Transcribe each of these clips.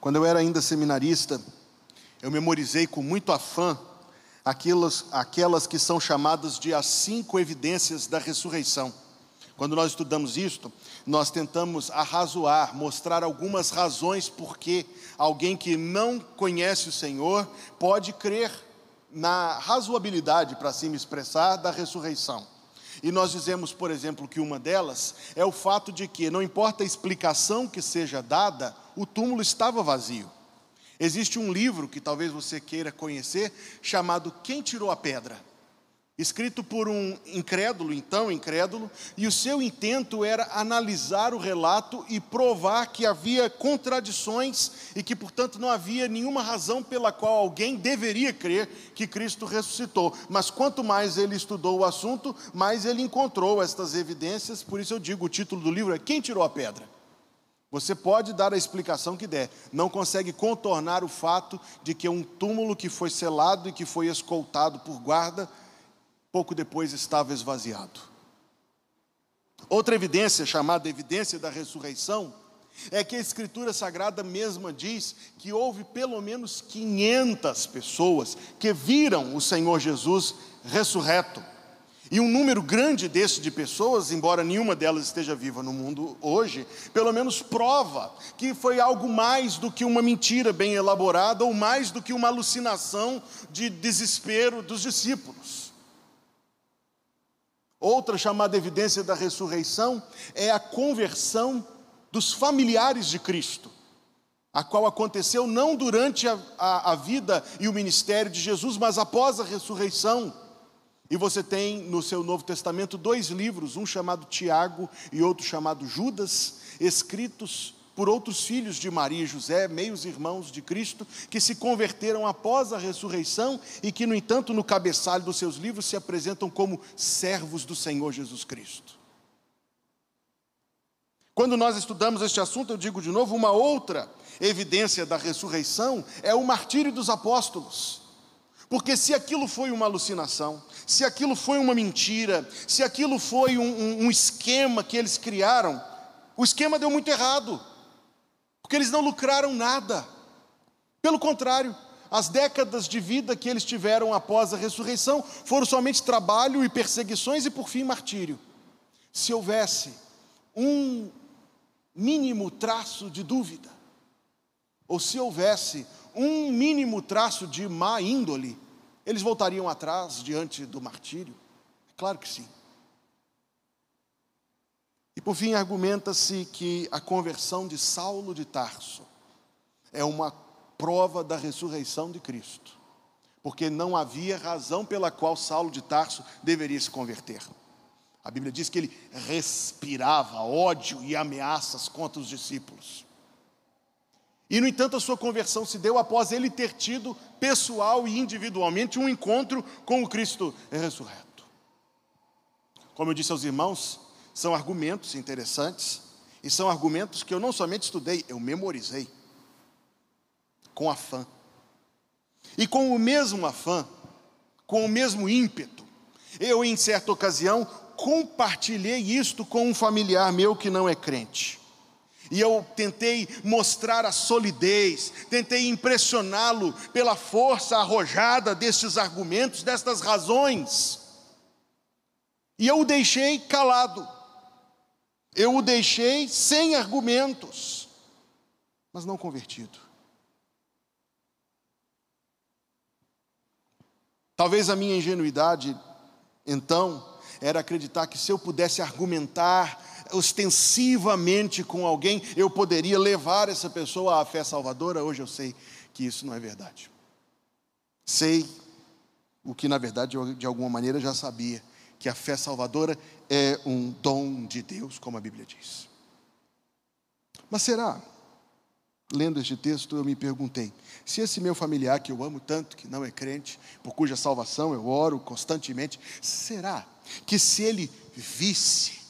Quando eu era ainda seminarista, eu memorizei com muito afã aquelas, aquelas que são chamadas de as cinco evidências da ressurreição. Quando nós estudamos isto, nós tentamos arrazoar, mostrar algumas razões por que alguém que não conhece o Senhor pode crer na razoabilidade, para assim me expressar, da ressurreição. E nós dizemos, por exemplo, que uma delas é o fato de que, não importa a explicação que seja dada, o túmulo estava vazio. Existe um livro que talvez você queira conhecer, chamado Quem Tirou a Pedra? Escrito por um incrédulo, então incrédulo, e o seu intento era analisar o relato e provar que havia contradições e que, portanto, não havia nenhuma razão pela qual alguém deveria crer que Cristo ressuscitou. Mas quanto mais ele estudou o assunto, mais ele encontrou estas evidências, por isso eu digo: o título do livro é Quem Tirou a Pedra? Você pode dar a explicação que der, não consegue contornar o fato de que um túmulo que foi selado e que foi escoltado por guarda, pouco depois estava esvaziado. Outra evidência, chamada evidência da ressurreição, é que a Escritura Sagrada mesma diz que houve pelo menos 500 pessoas que viram o Senhor Jesus ressurreto. E um número grande desse de pessoas, embora nenhuma delas esteja viva no mundo hoje, pelo menos prova que foi algo mais do que uma mentira bem elaborada ou mais do que uma alucinação de desespero dos discípulos. Outra chamada evidência da ressurreição é a conversão dos familiares de Cristo, a qual aconteceu não durante a, a, a vida e o ministério de Jesus, mas após a ressurreição. E você tem no seu Novo Testamento dois livros, um chamado Tiago e outro chamado Judas, escritos por outros filhos de Maria e José, meios irmãos de Cristo, que se converteram após a ressurreição e que, no entanto, no cabeçalho dos seus livros se apresentam como servos do Senhor Jesus Cristo. Quando nós estudamos este assunto, eu digo de novo, uma outra evidência da ressurreição é o martírio dos apóstolos. Porque se aquilo foi uma alucinação, se aquilo foi uma mentira, se aquilo foi um, um, um esquema que eles criaram, o esquema deu muito errado, porque eles não lucraram nada. Pelo contrário, as décadas de vida que eles tiveram após a ressurreição foram somente trabalho e perseguições e, por fim, martírio. Se houvesse um mínimo traço de dúvida, ou se houvesse um mínimo traço de má índole, eles voltariam atrás diante do martírio? É claro que sim. E por fim, argumenta-se que a conversão de Saulo de Tarso é uma prova da ressurreição de Cristo, porque não havia razão pela qual Saulo de Tarso deveria se converter. A Bíblia diz que ele respirava ódio e ameaças contra os discípulos. E, no entanto, a sua conversão se deu após ele ter tido, pessoal e individualmente, um encontro com o Cristo ressurreto. Como eu disse aos irmãos, são argumentos interessantes, e são argumentos que eu não somente estudei, eu memorizei, com afã. E com o mesmo afã, com o mesmo ímpeto, eu, em certa ocasião, compartilhei isto com um familiar meu que não é crente. E eu tentei mostrar a solidez, tentei impressioná-lo pela força arrojada destes argumentos, destas razões. E eu o deixei calado. Eu o deixei sem argumentos, mas não convertido. Talvez a minha ingenuidade, então, era acreditar que se eu pudesse argumentar ostensivamente com alguém, eu poderia levar essa pessoa à fé salvadora. Hoje eu sei que isso não é verdade. Sei o que na verdade eu, de alguma maneira já sabia, que a fé salvadora é um dom de Deus, como a Bíblia diz. Mas será? Lendo este texto, eu me perguntei: se esse meu familiar que eu amo tanto, que não é crente, por cuja salvação eu oro constantemente, será que se ele visse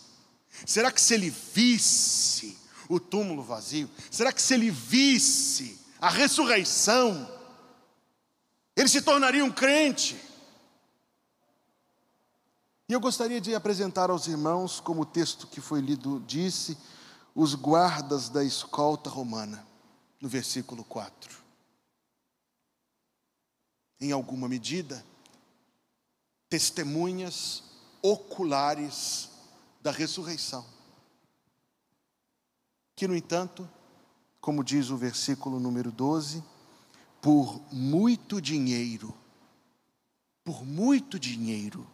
Será que se ele visse o túmulo vazio, será que se ele visse a ressurreição, ele se tornaria um crente? E eu gostaria de apresentar aos irmãos, como o texto que foi lido disse, os guardas da escolta romana. no versículo 4. Em alguma medida, testemunhas oculares da ressurreição. Que, no entanto, como diz o versículo número 12, por muito dinheiro, por muito dinheiro.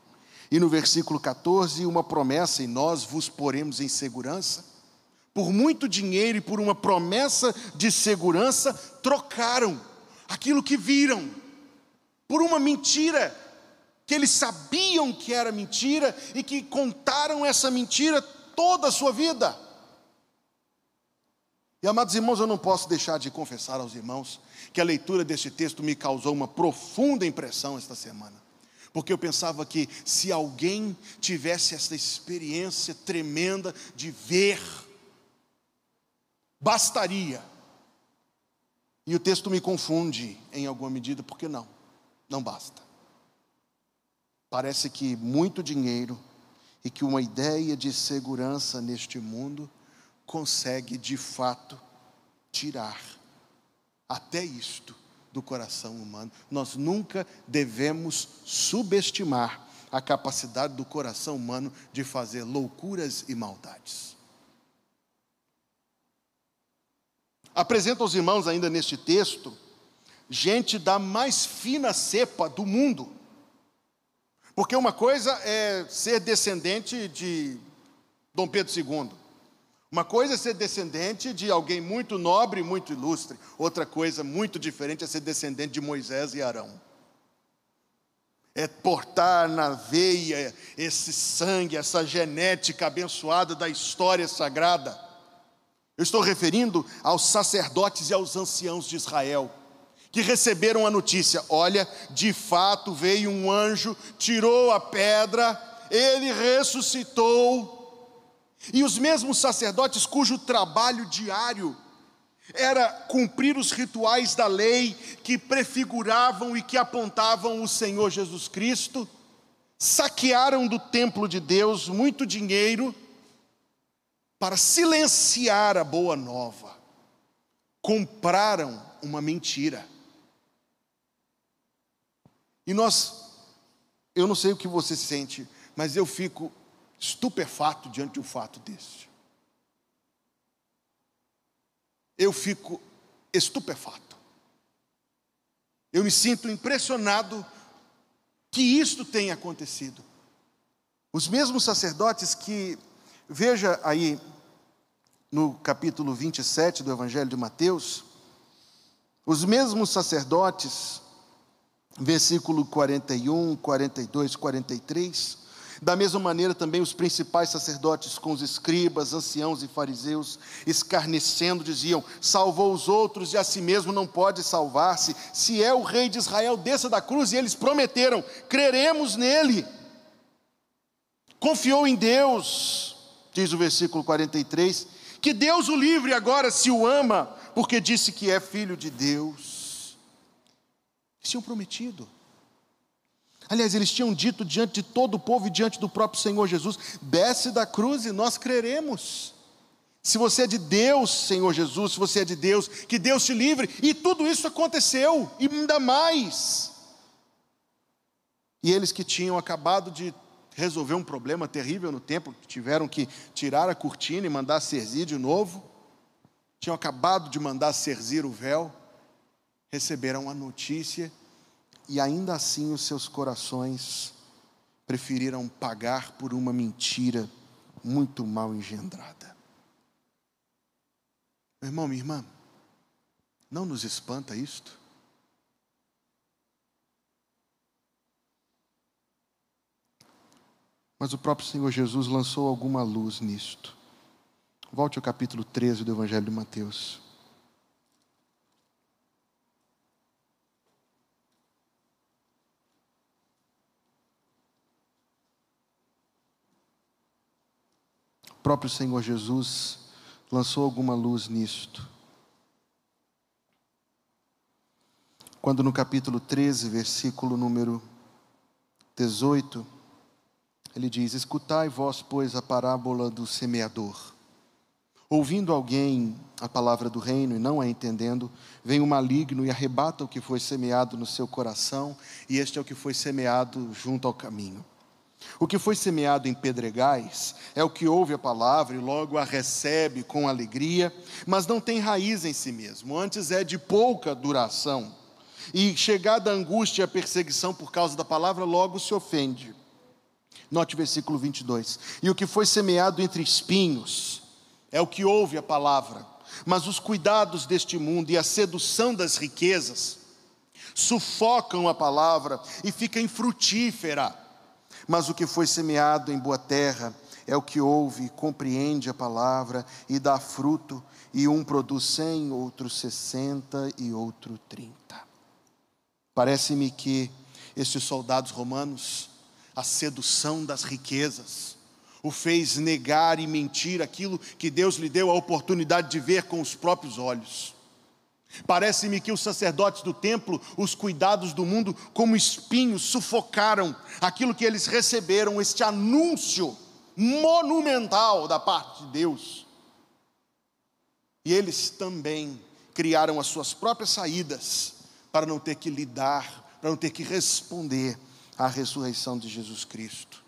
E no versículo 14, uma promessa, e nós vos poremos em segurança. Por muito dinheiro e por uma promessa de segurança, trocaram aquilo que viram, por uma mentira, que eles sabiam que era mentira e que contaram essa mentira toda a sua vida. E amados irmãos, eu não posso deixar de confessar aos irmãos que a leitura deste texto me causou uma profunda impressão esta semana. Porque eu pensava que se alguém tivesse essa experiência tremenda de ver, bastaria. E o texto me confunde em alguma medida, porque não, não basta. Parece que muito dinheiro e que uma ideia de segurança neste mundo consegue de fato tirar até isto do coração humano. Nós nunca devemos subestimar a capacidade do coração humano de fazer loucuras e maldades. Apresenta aos irmãos, ainda neste texto, gente da mais fina cepa do mundo. Porque uma coisa é ser descendente de Dom Pedro II. Uma coisa é ser descendente de alguém muito nobre, muito ilustre. Outra coisa muito diferente é ser descendente de Moisés e Arão. É portar na veia esse sangue, essa genética abençoada da história sagrada. Eu estou referindo aos sacerdotes e aos anciãos de Israel, que receberam a notícia: olha, de fato veio um anjo, tirou a pedra, ele ressuscitou e os mesmos sacerdotes cujo trabalho diário era cumprir os rituais da lei que prefiguravam e que apontavam o Senhor Jesus Cristo, saquearam do templo de Deus muito dinheiro para silenciar a boa nova. Compraram uma mentira. E nós, eu não sei o que você sente, mas eu fico estupefato diante de um fato deste. Eu fico estupefato. Eu me sinto impressionado que isto tenha acontecido. Os mesmos sacerdotes que, veja aí no capítulo 27 do Evangelho de Mateus, os mesmos sacerdotes, versículo 41, 42, 43, da mesma maneira, também os principais sacerdotes, com os escribas, anciãos e fariseus, escarnecendo, diziam: Salvou os outros e a si mesmo não pode salvar-se. Se é o rei de Israel, desça da cruz. E eles prometeram: Creremos nele. Confiou em Deus, diz o versículo 43, que Deus o livre agora se o ama, porque disse que é filho de Deus. Eles tinham prometido. Aliás, eles tinham dito diante de todo o povo e diante do próprio Senhor Jesus: desce da cruz e nós creremos. Se você é de Deus, Senhor Jesus, se você é de Deus, que Deus te livre. E tudo isso aconteceu, e ainda mais. E eles que tinham acabado de resolver um problema terrível no templo, tiveram que tirar a cortina e mandar serzir de novo, tinham acabado de mandar serzir o véu, receberam a notícia e ainda assim os seus corações preferiram pagar por uma mentira muito mal engendrada. Meu irmão, minha irmã, não nos espanta isto? Mas o próprio Senhor Jesus lançou alguma luz nisto. Volte ao capítulo 13 do Evangelho de Mateus. Próprio Senhor Jesus lançou alguma luz nisto. Quando no capítulo 13, versículo número 18, ele diz: Escutai vós, pois, a parábola do semeador. Ouvindo alguém a palavra do reino e não a entendendo, vem o maligno e arrebata o que foi semeado no seu coração, e este é o que foi semeado junto ao caminho. O que foi semeado em pedregais é o que ouve a palavra e logo a recebe com alegria, mas não tem raiz em si mesmo, antes é de pouca duração. E chegada a angústia e a perseguição por causa da palavra, logo se ofende. Note o versículo 22. E o que foi semeado entre espinhos, é o que ouve a palavra, mas os cuidados deste mundo e a sedução das riquezas sufocam a palavra e fica infrutífera. Mas o que foi semeado em boa terra é o que ouve, compreende a palavra e dá fruto, e um produz cem, outro sessenta e outro trinta. Parece-me que estes soldados romanos, a sedução das riquezas, o fez negar e mentir aquilo que Deus lhe deu a oportunidade de ver com os próprios olhos. Parece-me que os sacerdotes do templo, os cuidados do mundo, como espinhos, sufocaram aquilo que eles receberam, este anúncio monumental da parte de Deus. E eles também criaram as suas próprias saídas para não ter que lidar, para não ter que responder à ressurreição de Jesus Cristo.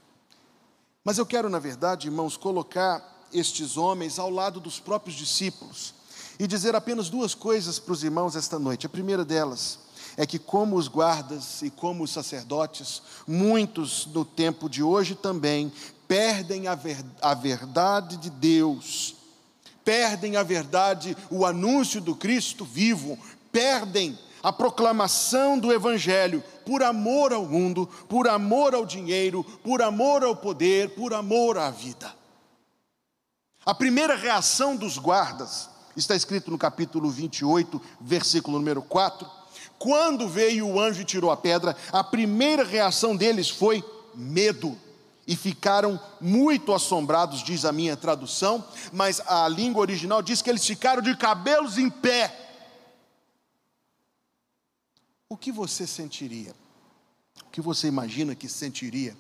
Mas eu quero, na verdade, irmãos, colocar estes homens ao lado dos próprios discípulos e dizer apenas duas coisas para os irmãos esta noite. A primeira delas é que, como os guardas e como os sacerdotes, muitos no tempo de hoje também perdem a, ver, a verdade de Deus, perdem a verdade, o anúncio do Cristo vivo, perdem a proclamação do Evangelho por amor ao mundo, por amor ao dinheiro, por amor ao poder, por amor à vida. A primeira reação dos guardas está escrito no capítulo 28, versículo número 4. Quando veio o anjo e tirou a pedra, a primeira reação deles foi medo. E ficaram muito assombrados, diz a minha tradução, mas a língua original diz que eles ficaram de cabelos em pé o que você sentiria? O que você imagina que sentiria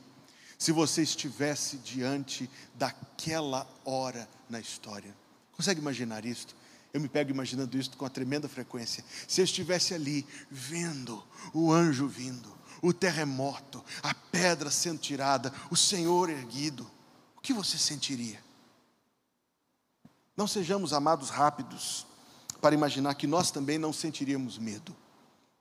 se você estivesse diante daquela hora na história? Consegue imaginar isto? Eu me pego imaginando isso com uma tremenda frequência. Se eu estivesse ali vendo o anjo vindo, o terremoto, a pedra sendo tirada, o Senhor erguido, o que você sentiria? Não sejamos amados rápidos para imaginar que nós também não sentiríamos medo.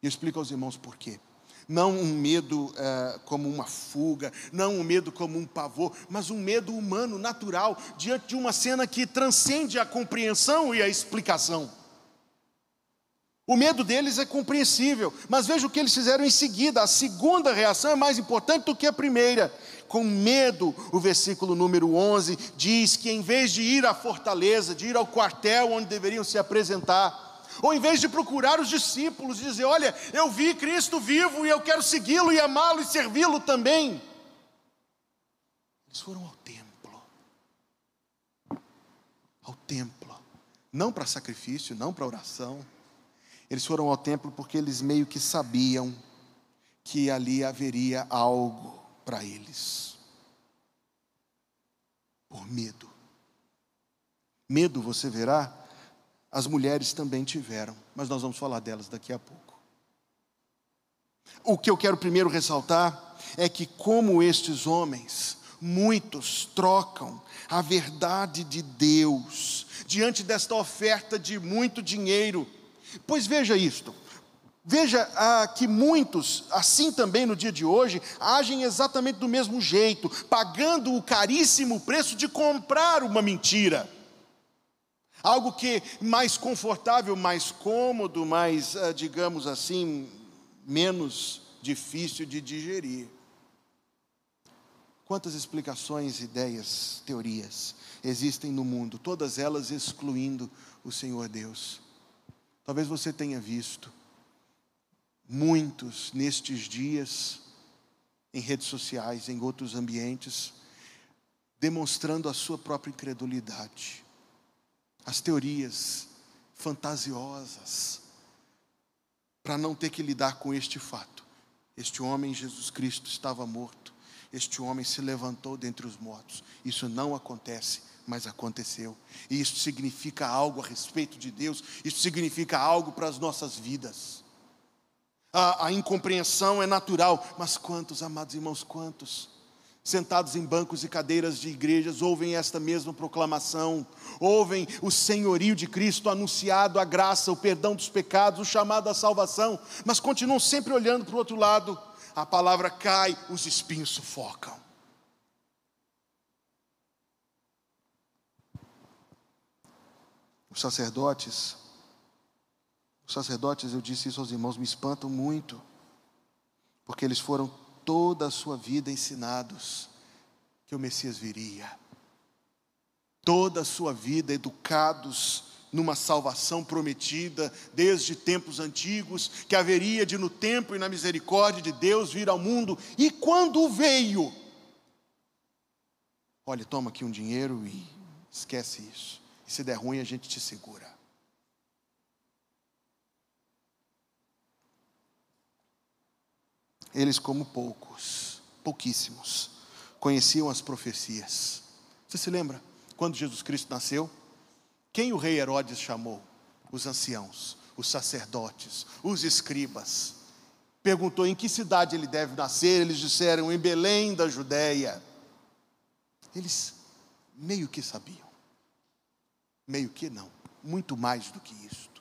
E eu explico aos irmãos por quê. Não um medo é, como uma fuga, não um medo como um pavor, mas um medo humano, natural, diante de uma cena que transcende a compreensão e a explicação. O medo deles é compreensível, mas veja o que eles fizeram em seguida. A segunda reação é mais importante do que a primeira. Com medo, o versículo número 11 diz que em vez de ir à fortaleza, de ir ao quartel onde deveriam se apresentar, ou em vez de procurar os discípulos e dizer: Olha, eu vi Cristo vivo e eu quero segui-lo e amá-lo e servi-lo também. Eles foram ao templo. Ao templo. Não para sacrifício, não para oração. Eles foram ao templo porque eles meio que sabiam que ali haveria algo para eles. Por medo. Medo, você verá, as mulheres também tiveram, mas nós vamos falar delas daqui a pouco. O que eu quero primeiro ressaltar é que, como estes homens, muitos trocam a verdade de Deus diante desta oferta de muito dinheiro. Pois veja isto, Veja ah, que muitos, assim também no dia de hoje, agem exatamente do mesmo jeito, pagando o caríssimo preço de comprar uma mentira algo que mais confortável, mais cômodo, mais, ah, digamos assim, menos difícil de digerir. Quantas explicações, ideias, teorias existem no mundo, todas elas excluindo o Senhor Deus. Talvez você tenha visto muitos nestes dias, em redes sociais, em outros ambientes, demonstrando a sua própria incredulidade as teorias fantasiosas, para não ter que lidar com este fato. Este homem, Jesus Cristo, estava morto. Este homem se levantou dentre os mortos. Isso não acontece mas aconteceu. E isso significa algo a respeito de Deus, isso significa algo para as nossas vidas. A, a incompreensão é natural, mas quantos, amados irmãos, quantos? Sentados em bancos e cadeiras de igrejas, ouvem esta mesma proclamação, ouvem o senhorio de Cristo anunciado, a graça, o perdão dos pecados, o chamado à salvação, mas continuam sempre olhando para o outro lado. A palavra cai, os espinhos sufocam. Os sacerdotes, os sacerdotes, eu disse isso aos irmãos, me espantam muito, porque eles foram toda a sua vida ensinados que o Messias viria. Toda a sua vida educados numa salvação prometida desde tempos antigos, que haveria de no tempo e na misericórdia de Deus vir ao mundo. E quando veio, olha, toma aqui um dinheiro e esquece isso. E se der ruim, a gente te segura. Eles, como poucos, pouquíssimos, conheciam as profecias. Você se lembra? Quando Jesus Cristo nasceu, quem o rei Herodes chamou? Os anciãos, os sacerdotes, os escribas. Perguntou em que cidade ele deve nascer, eles disseram em Belém da Judéia. Eles meio que sabiam, meio que não, muito mais do que isso.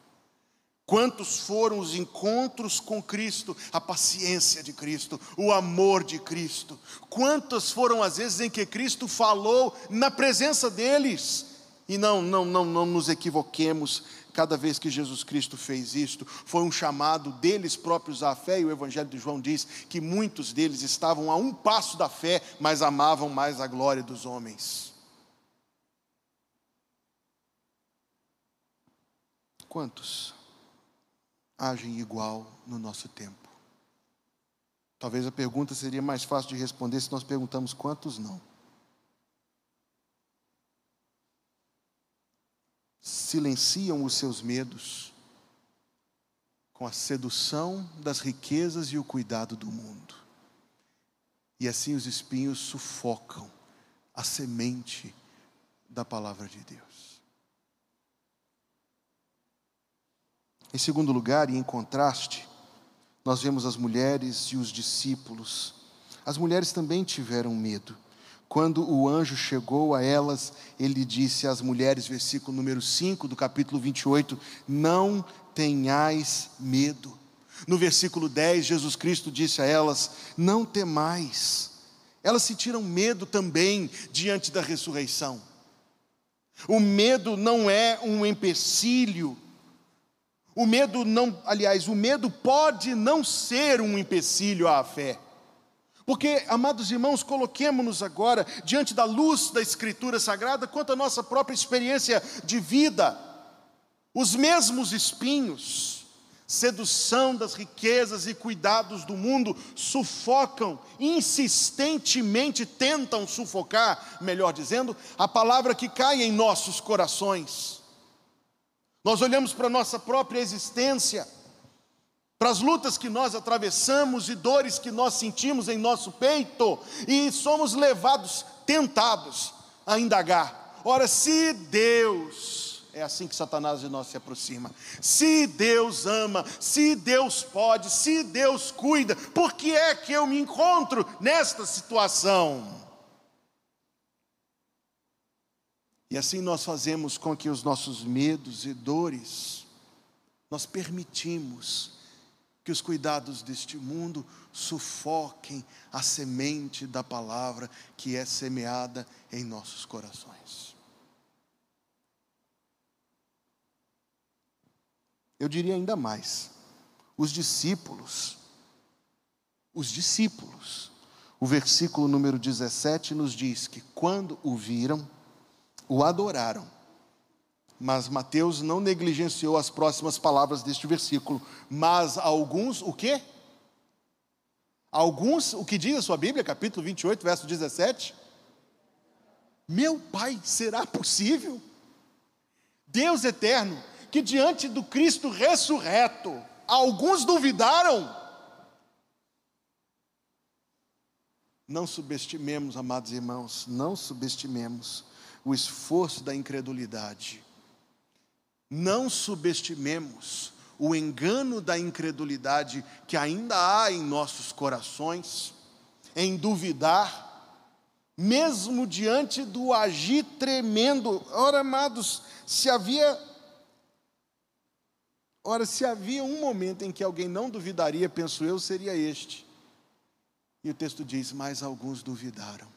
Quantos foram os encontros com Cristo, a paciência de Cristo, o amor de Cristo? Quantas foram as vezes em que Cristo falou na presença deles? E não, não, não, não nos equivoquemos. Cada vez que Jesus Cristo fez isto, foi um chamado deles próprios à fé, e o Evangelho de João diz que muitos deles estavam a um passo da fé, mas amavam mais a glória dos homens. Quantos? Agem igual no nosso tempo? Talvez a pergunta seria mais fácil de responder se nós perguntamos quantos não. Silenciam os seus medos com a sedução das riquezas e o cuidado do mundo. E assim os espinhos sufocam a semente da palavra de Deus. Em segundo lugar, e em contraste, nós vemos as mulheres e os discípulos. As mulheres também tiveram medo. Quando o anjo chegou a elas, ele disse às mulheres, versículo número 5 do capítulo 28, não tenhais medo. No versículo 10, Jesus Cristo disse a elas: Não temais. Elas sentiram medo também diante da ressurreição. O medo não é um empecilho o medo não, aliás, o medo pode não ser um empecilho à fé. Porque, amados irmãos, coloquemos-nos agora diante da luz da Escritura Sagrada quanto à nossa própria experiência de vida. Os mesmos espinhos, sedução das riquezas e cuidados do mundo, sufocam, insistentemente tentam sufocar, melhor dizendo, a palavra que cai em nossos corações. Nós olhamos para a nossa própria existência, para as lutas que nós atravessamos e dores que nós sentimos em nosso peito, e somos levados, tentados a indagar. Ora, se Deus, é assim que Satanás de nós se aproxima, se Deus ama, se Deus pode, se Deus cuida, por que é que eu me encontro nesta situação? E assim nós fazemos com que os nossos medos e dores, nós permitimos que os cuidados deste mundo sufoquem a semente da palavra que é semeada em nossos corações. Eu diria ainda mais: os discípulos, os discípulos, o versículo número 17 nos diz que quando o viram, o adoraram. Mas Mateus não negligenciou as próximas palavras deste versículo. Mas alguns, o quê? Alguns, o que diz a sua Bíblia, capítulo 28, verso 17? Meu Pai, será possível? Deus eterno, que diante do Cristo ressurreto, alguns duvidaram. Não subestimemos, amados irmãos, não subestimemos o esforço da incredulidade. Não subestimemos o engano da incredulidade que ainda há em nossos corações, em duvidar, mesmo diante do agir tremendo. Ora, amados, se havia. Ora, se havia um momento em que alguém não duvidaria, penso eu, seria este. E o texto diz: Mas alguns duvidaram.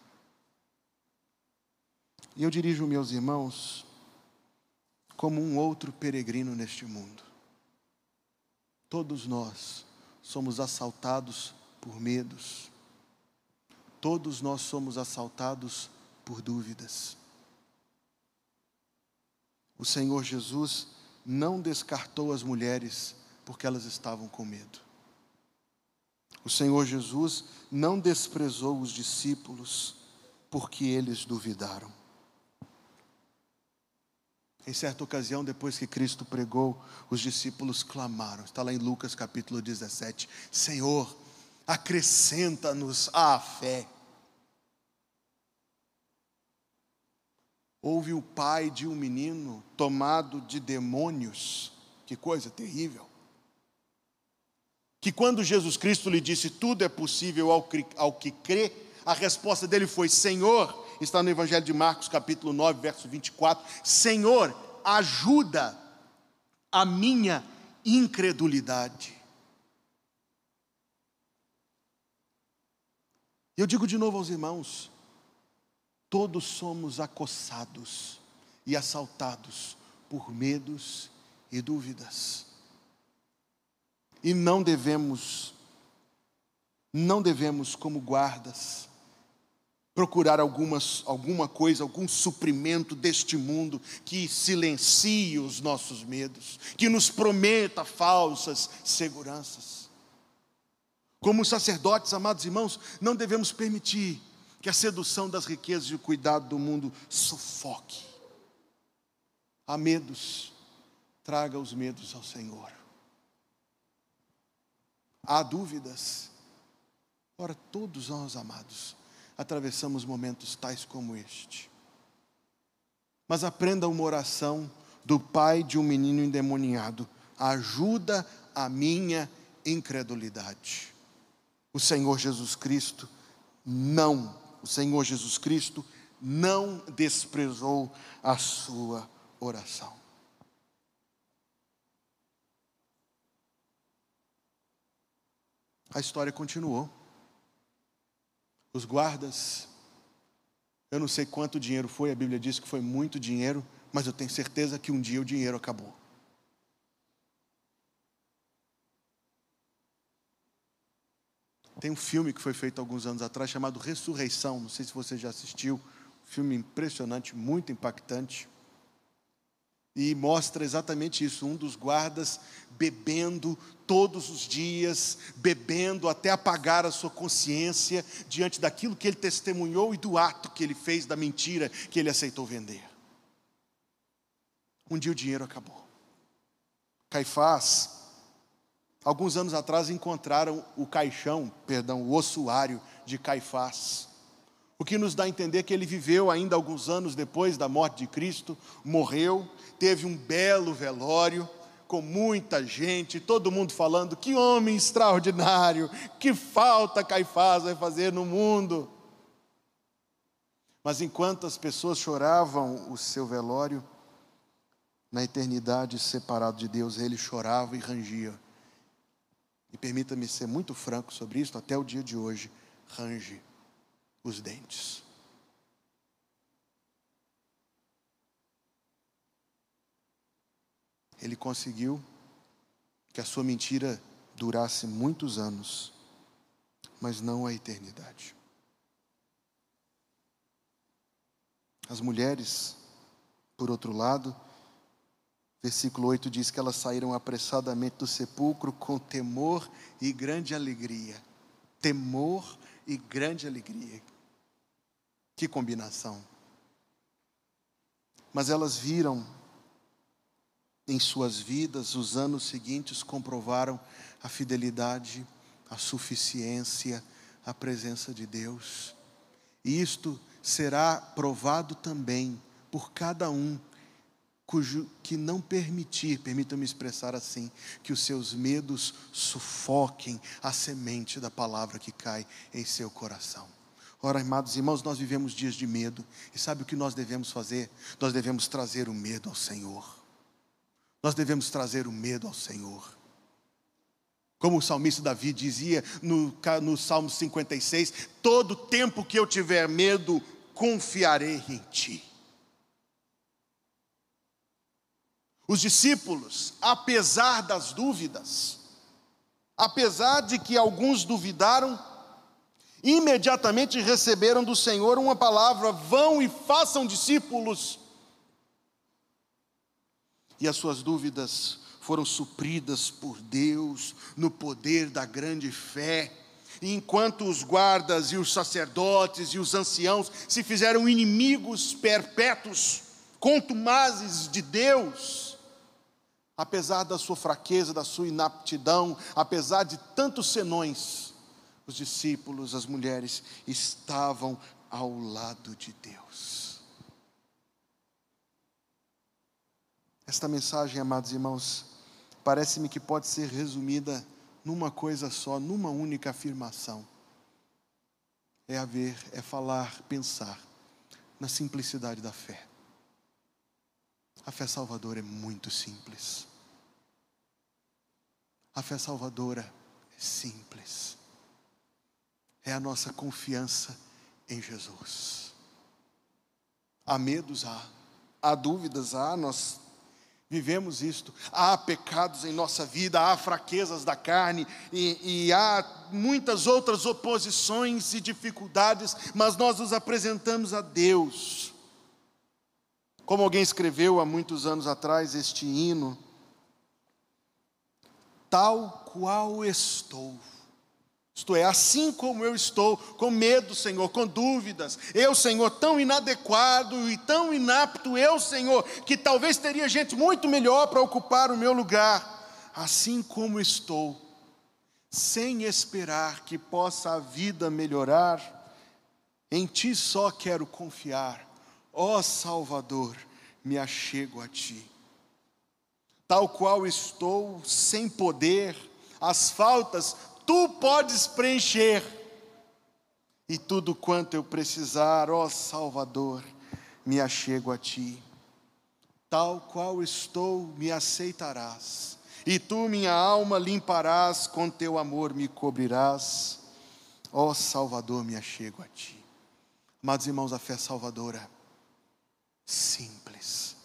E eu dirijo meus irmãos como um outro peregrino neste mundo. Todos nós somos assaltados por medos. Todos nós somos assaltados por dúvidas. O Senhor Jesus não descartou as mulheres porque elas estavam com medo. O Senhor Jesus não desprezou os discípulos porque eles duvidaram. Em certa ocasião, depois que Cristo pregou, os discípulos clamaram. Está lá em Lucas capítulo 17: Senhor, acrescenta-nos a fé. Houve o pai de um menino tomado de demônios, que coisa terrível. Que quando Jesus Cristo lhe disse tudo é possível ao, que crê, a resposta dele foi: Senhor, está no Evangelho de Marcos, capítulo 9, verso 24: Senhor, ajuda a minha incredulidade. Eu digo de novo aos irmãos: todos somos acossados e assaltados por medos e dúvidas. E não devemos, não devemos, como guardas, procurar algumas, alguma coisa, algum suprimento deste mundo que silencie os nossos medos, que nos prometa falsas seguranças. Como sacerdotes, amados irmãos, não devemos permitir que a sedução das riquezas e o cuidado do mundo sufoque. Há medos, traga os medos ao Senhor. Há dúvidas, ora, todos nós, amados, atravessamos momentos tais como este. Mas aprenda uma oração do pai de um menino endemoniado: ajuda a minha incredulidade. O Senhor Jesus Cristo não, o Senhor Jesus Cristo não desprezou a sua oração. A história continuou. Os guardas, eu não sei quanto dinheiro foi, a Bíblia diz que foi muito dinheiro, mas eu tenho certeza que um dia o dinheiro acabou. Tem um filme que foi feito alguns anos atrás chamado Ressurreição, não sei se você já assistiu. filme impressionante, muito impactante e mostra exatamente isso: um dos guardas bebendo todos os dias, bebendo até apagar a sua consciência diante daquilo que ele testemunhou e do ato que ele fez, da mentira que ele aceitou vender. Um dia o dinheiro acabou. Caifás, alguns anos atrás, encontraram o caixão, perdão, o ossuário de Caifás. O que nos dá a entender que ele viveu ainda alguns anos depois da morte de Cristo, morreu, teve um belo velório, com muita gente, todo mundo falando: que homem extraordinário, que falta Caifás vai fazer no mundo. Mas enquanto as pessoas choravam o seu velório, na eternidade separado de Deus, ele chorava e rangia. E permita-me ser muito franco sobre isso, até o dia de hoje, range os dentes. Ele conseguiu que a sua mentira durasse muitos anos, mas não a eternidade. As mulheres, por outro lado, versículo 8 diz que elas saíram apressadamente do sepulcro com temor e grande alegria. Temor e grande alegria. Que combinação. Mas elas viram em suas vidas, os anos seguintes comprovaram a fidelidade, a suficiência, a presença de Deus. E isto será provado também por cada um cujo que não permitir, permitam-me expressar assim, que os seus medos sufoquem a semente da palavra que cai em seu coração. Ora, amados irmãos, nós vivemos dias de medo, e sabe o que nós devemos fazer? Nós devemos trazer o medo ao Senhor. Nós devemos trazer o medo ao Senhor. Como o salmista Davi dizia no, no Salmo 56: Todo tempo que eu tiver medo, confiarei em Ti. Os discípulos, apesar das dúvidas, apesar de que alguns duvidaram, imediatamente receberam do Senhor uma palavra: vão e façam discípulos. E as suas dúvidas foram supridas por Deus no poder da grande fé. E enquanto os guardas e os sacerdotes e os anciãos se fizeram inimigos perpétuos, contumazes de Deus, apesar da sua fraqueza, da sua inaptidão, apesar de tantos senões, os discípulos, as mulheres, estavam ao lado de Deus. Esta mensagem, amados irmãos, parece-me que pode ser resumida numa coisa só, numa única afirmação. É haver, é falar, pensar na simplicidade da fé. A fé salvadora é muito simples. A fé salvadora é simples. É a nossa confiança em Jesus. Há medos, há. Há dúvidas, há. Nós vivemos isto. Há pecados em nossa vida, há fraquezas da carne e, e há muitas outras oposições e dificuldades, mas nós nos apresentamos a Deus. Como alguém escreveu há muitos anos atrás este hino, tal qual estou. Isto é, assim como eu estou, com medo, Senhor, com dúvidas. Eu, Senhor, tão inadequado e tão inapto, eu, Senhor, que talvez teria gente muito melhor para ocupar o meu lugar. Assim como estou, sem esperar que possa a vida melhorar, em Ti só quero confiar. Ó Salvador, me achego a Ti tal qual estou, sem poder, as faltas tu podes preencher. E tudo quanto eu precisar, ó Salvador, me achego a ti. Tal qual estou, me aceitarás. E tu, minha alma, limparás, com teu amor me cobrirás. Ó Salvador, me achego a ti. Amados irmãos, a fé salvadora, simples,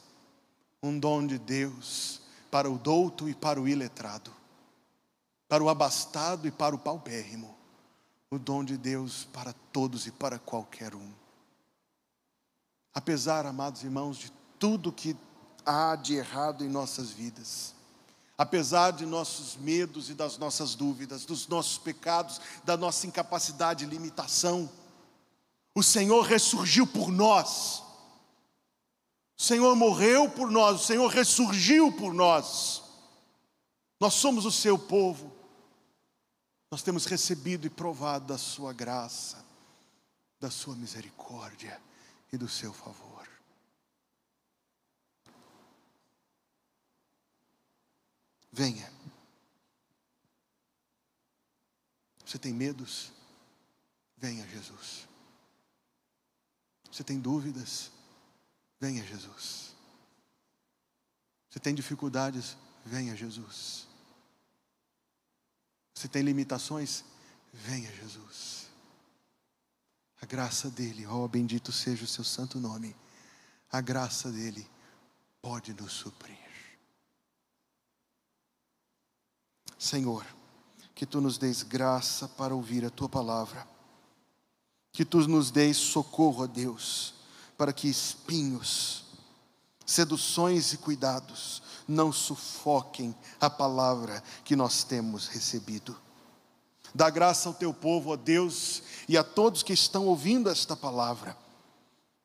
um dom de Deus para o douto e para o iletrado, para o abastado e para o paupérrimo, o dom de Deus para todos e para qualquer um. Apesar, amados irmãos, de tudo que há de errado em nossas vidas, apesar de nossos medos e das nossas dúvidas, dos nossos pecados, da nossa incapacidade e limitação, o Senhor ressurgiu por nós o Senhor morreu por nós, o Senhor ressurgiu por nós. Nós somos o seu povo. Nós temos recebido e provado da sua graça, da sua misericórdia e do seu favor. Venha. Você tem medos? Venha, Jesus. Você tem dúvidas? Venha Jesus. Você tem dificuldades? Venha Jesus. Você tem limitações? Venha Jesus. A graça dele, ó oh, bendito seja o seu santo nome. A graça dele pode nos suprir. Senhor, que tu nos des graça para ouvir a tua palavra. Que tu nos des socorro, a Deus para que espinhos, seduções e cuidados não sufoquem a palavra que nós temos recebido. Dá graça ao teu povo, ó Deus, e a todos que estão ouvindo esta palavra,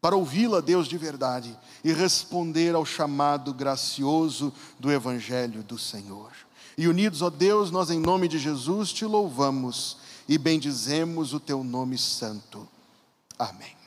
para ouvi-la, Deus, de verdade, e responder ao chamado gracioso do Evangelho do Senhor. E unidos, ó Deus, nós em nome de Jesus te louvamos e bendizemos o teu nome santo. Amém.